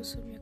susunnya